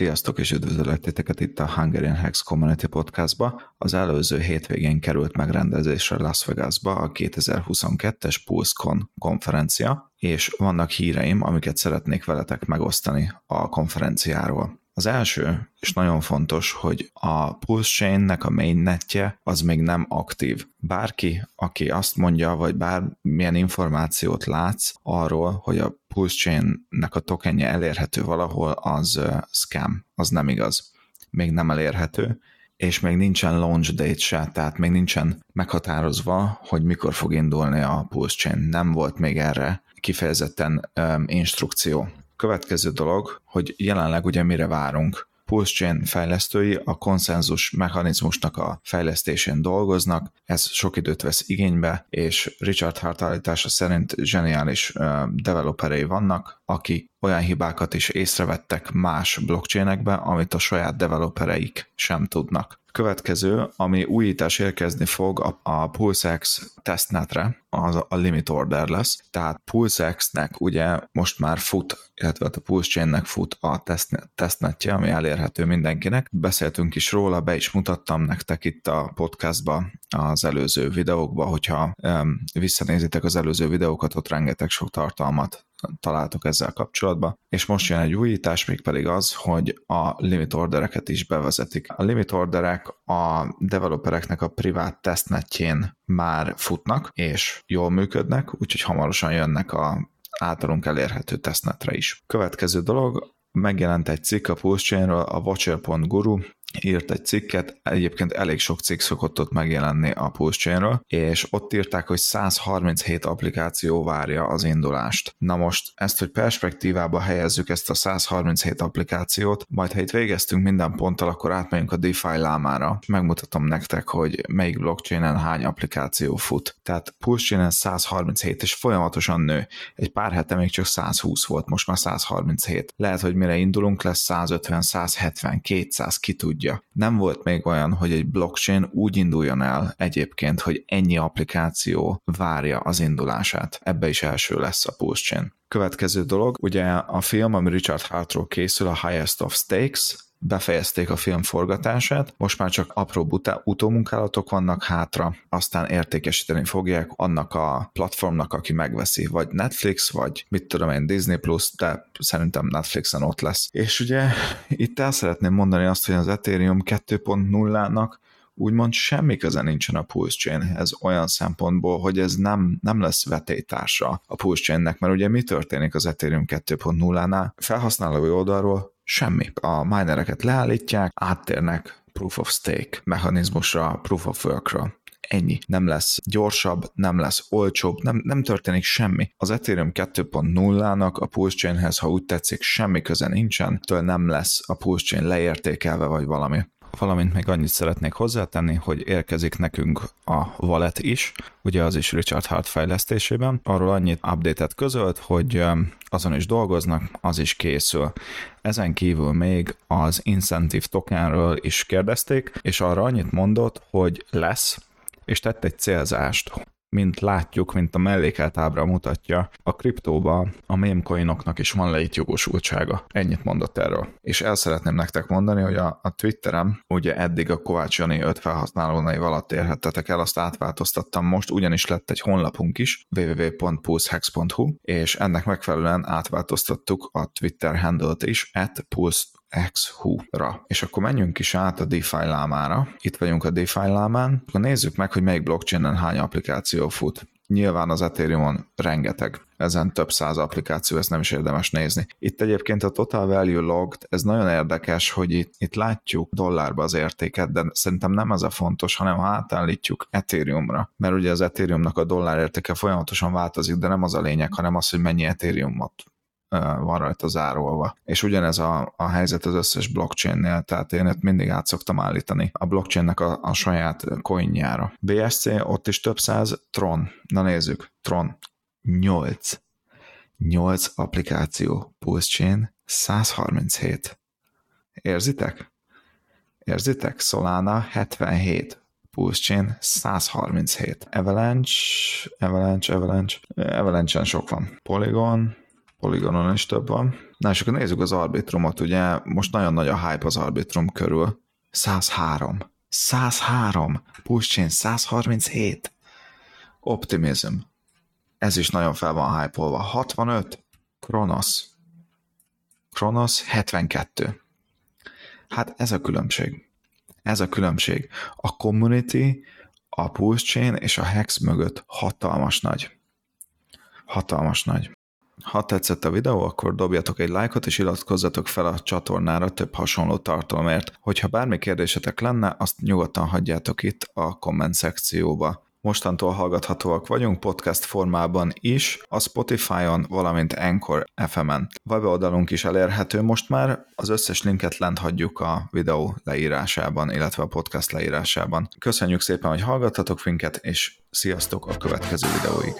Sziasztok és üdvözöllek titeket itt a Hungarian Hex Community Podcastba. Az előző hétvégén került megrendezésre Las Vegasba a 2022-es PulseCon konferencia, és vannak híreim, amiket szeretnék veletek megosztani a konferenciáról. Az első, és nagyon fontos, hogy a Pulse Chain-nek a mainnetje az még nem aktív. Bárki, aki azt mondja, vagy bármilyen információt látsz arról, hogy a Pulse Chain-nek a tokenje elérhető valahol, az scam, az nem igaz. Még nem elérhető, és még nincsen launch date se, tehát még nincsen meghatározva, hogy mikor fog indulni a Pulse Chain. Nem volt még erre kifejezetten um, instrukció. Következő dolog, hogy jelenleg ugye mire várunk. PulseChain fejlesztői a konszenzus mechanizmusnak a fejlesztésén dolgoznak, ez sok időt vesz igénybe, és Richard Hart állítása szerint zseniális developerei vannak, akik olyan hibákat is észrevettek más blockchainekbe, amit a saját developereik sem tudnak. Következő, ami újítás érkezni fog a, a PulseX testnetre, az a limit order lesz. Tehát PulseX-nek ugye most már fut, illetve a PulseChain-nek fut a testnetje, ami elérhető mindenkinek. Beszéltünk is róla, be is mutattam nektek itt a podcastba az előző videókba, hogyha um, visszanézitek az előző videókat, ott rengeteg sok tartalmat találtok ezzel kapcsolatban. És most jön egy újítás, még pedig az, hogy a limit ordereket is bevezetik. A limit orderek a developereknek a privát testnetjén már futnak, és jól működnek, úgyhogy hamarosan jönnek a általunk elérhető testnetre is. Következő dolog, megjelent egy cikk a Pulse a Watcher.guru írt egy cikket, egyébként elég sok cikk szokott ott megjelenni a Pulse és ott írták, hogy 137 applikáció várja az indulást. Na most ezt, hogy perspektívába helyezzük ezt a 137 applikációt, majd ha itt végeztünk minden ponttal, akkor átmegyünk a DeFi lámára, megmutatom nektek, hogy melyik blockchainen hány applikáció fut. Tehát Pulse 137, és folyamatosan nő. Egy pár hete még csak 120 volt, most már 137. Lehet, hogy mire indulunk, lesz 150, 170, 200, ki tudja tudja. Nem volt még olyan, hogy egy blockchain úgy induljon el egyébként, hogy ennyi applikáció várja az indulását. Ebbe is első lesz a Pulse Chain. Következő dolog, ugye a film, ami Richard Hartról készül, a Highest of Stakes, befejezték a film forgatását, most már csak apró buta, utómunkálatok vannak hátra, aztán értékesíteni fogják annak a platformnak, aki megveszi, vagy Netflix, vagy mit tudom én, Disney Plus, de szerintem Netflixen ott lesz. És ugye itt el szeretném mondani azt, hogy az Ethereum 2.0-nak úgymond semmi köze nincsen a Pulse Chainhez olyan szempontból, hogy ez nem, nem lesz vetétársa a Pulse Chainnek, mert ugye mi történik az Ethereum 2.0-nál? Felhasználói oldalról Semmi. A minereket leállítják, áttérnek proof of stake mechanizmusra, proof of workra. Ennyi. Nem lesz gyorsabb, nem lesz olcsóbb, nem, nem történik semmi. Az Ethereum 2.0-nak a Pulse Chainhez, ha úgy tetszik, semmi köze nincsen, től nem lesz a Pulse Chain leértékelve vagy valami valamint még annyit szeretnék hozzátenni, hogy érkezik nekünk a Wallet is, ugye az is Richard Hart fejlesztésében. Arról annyit update-et közölt, hogy azon is dolgoznak, az is készül. Ezen kívül még az incentive tokenről is kérdezték, és arra annyit mondott, hogy lesz, és tett egy célzást, mint látjuk, mint a mellékelt ábra mutatja, a kriptóba a mémcoinoknak is van leit jogosultsága. Ennyit mondott erről. És el szeretném nektek mondani, hogy a, a Twitterem, ugye eddig a Kovács Jani 5 felhasználónai alatt érhettetek el, azt átváltoztattam most, ugyanis lett egy honlapunk is, www.pulsehex.hu, és ennek megfelelően átváltoztattuk a Twitter handle-t is, at pulse XHU-ra. És akkor menjünk is át a DeFi lámára. Itt vagyunk a DeFi lámán. Akkor nézzük meg, hogy melyik blockchainen hány applikáció fut. Nyilván az Ethereum-on rengeteg, ezen több száz applikáció, ezt nem is érdemes nézni. Itt egyébként a Total Value Logged, ez nagyon érdekes, hogy itt, itt látjuk dollárba az értéket, de szerintem nem ez a fontos, hanem ha átállítjuk Ethereumra, mert ugye az Ethereumnak a dollár értéke folyamatosan változik, de nem az a lényeg, hanem az, hogy mennyi Ethereumot van rajta zárolva. És ugyanez a, a helyzet az összes blockchainnél, tehát én itt mindig át szoktam állítani a blockchainnek a, a saját coinjára. BSC, ott is több száz, Tron. Na nézzük, Tron. 8. 8 applikáció, Pulse Chain, 137. Érzitek? Érzitek? Solana 77. Pulse Chain 137. Avalanche, Avalanche, Avalanche, Avalanche-en sok van. Polygon, Polygonon is több van. Na és akkor nézzük az Arbitrumot, ugye most nagyon nagy a hype az Arbitrum körül. 103. 103. Pulse Chain 137. Optimism. Ez is nagyon fel van hype-olva. 65. Kronos. Kronos 72. Hát ez a különbség. Ez a különbség. A community, a Pulse Chain és a Hex mögött hatalmas nagy. Hatalmas nagy. Ha tetszett a videó, akkor dobjatok egy lájkot, és iratkozzatok fel a csatornára több hasonló tartalomért. Hogyha bármi kérdésetek lenne, azt nyugodtan hagyjátok itt a komment szekcióba. Mostantól hallgathatóak vagyunk podcast formában is, a Spotify-on, valamint Anchor FM-en. Weboldalunk is elérhető most már, az összes linket lent hagyjuk a videó leírásában, illetve a podcast leírásában. Köszönjük szépen, hogy hallgattatok minket, és sziasztok a következő videóig!